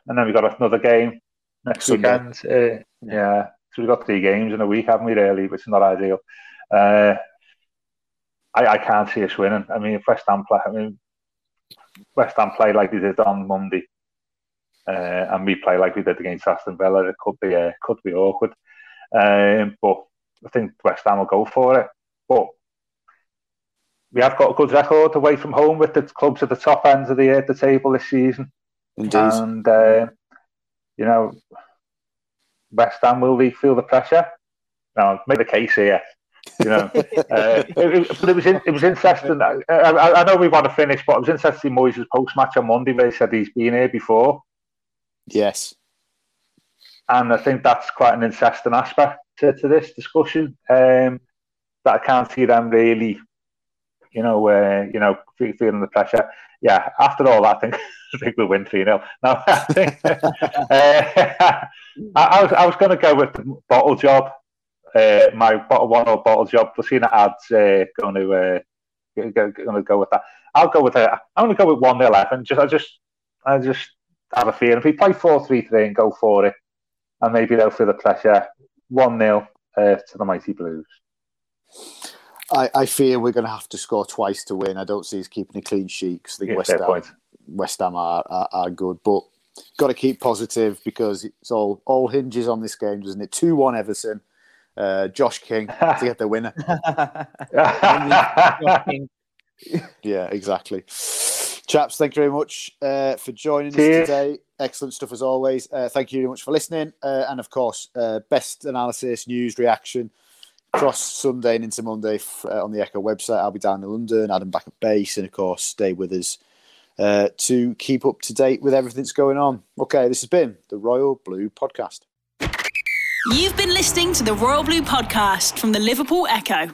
and then we got another game next Sunday. weekend. Uh, yeah, so we've got three games in a week, haven't we? Really, which is not ideal. Uh, I, I can't see us winning. I mean, if West Ham play, I mean, West Ham play like they did on Monday, uh, and we play like we did against Aston Villa, it could be uh, could be awkward. Um, but I think West Ham will go for it. But we have got a good record away from home with the clubs at the top ends of the uh, the table this season. Indeed. And uh, you know, West Ham will feel the pressure. Now, make the case here. You know, uh, it, but it was in, it was interesting. I, I, I, know we want to finish, but it was interesting. Moyes' post match on Monday where he said he's been here before. Yes, and I think that's quite an interesting aspect to, to this discussion. Um, that I can't see them really, you know, uh, you know, feeling the pressure. Yeah, after all, I think I think we'll win three 0 No, I think uh, I, I, was I was going to go with the bottle job uh, my bottle one or bottle job. We've seen ads uh, going to uh, going to go with that. I'll go with uh, I'm going to go with one 11 Just I just I just have a feeling if we play four three three and go for it, and maybe they'll feel the pressure. One 0 uh, to the mighty Blues. I, I fear we're going to have to score twice to win. I don't see us keeping a clean sheet because I think yeah, West, Ham, West Ham are, are, are good, but got to keep positive because it's all all hinges on this game, doesn't it? Two one Everton uh, Josh King to get the winner. yeah, exactly. Chaps, thank you very much uh, for joining Cheers. us today. Excellent stuff as always. Uh, thank you very much for listening. Uh, and of course, uh, best analysis, news, reaction across Sunday and into Monday uh, on the Echo website. I'll be down in London, Adam back at base, and of course, stay with us to keep up to date with everything that's going on. Okay, this has been the Royal Blue Podcast. You've been listening to the Royal Blue podcast from the Liverpool Echo.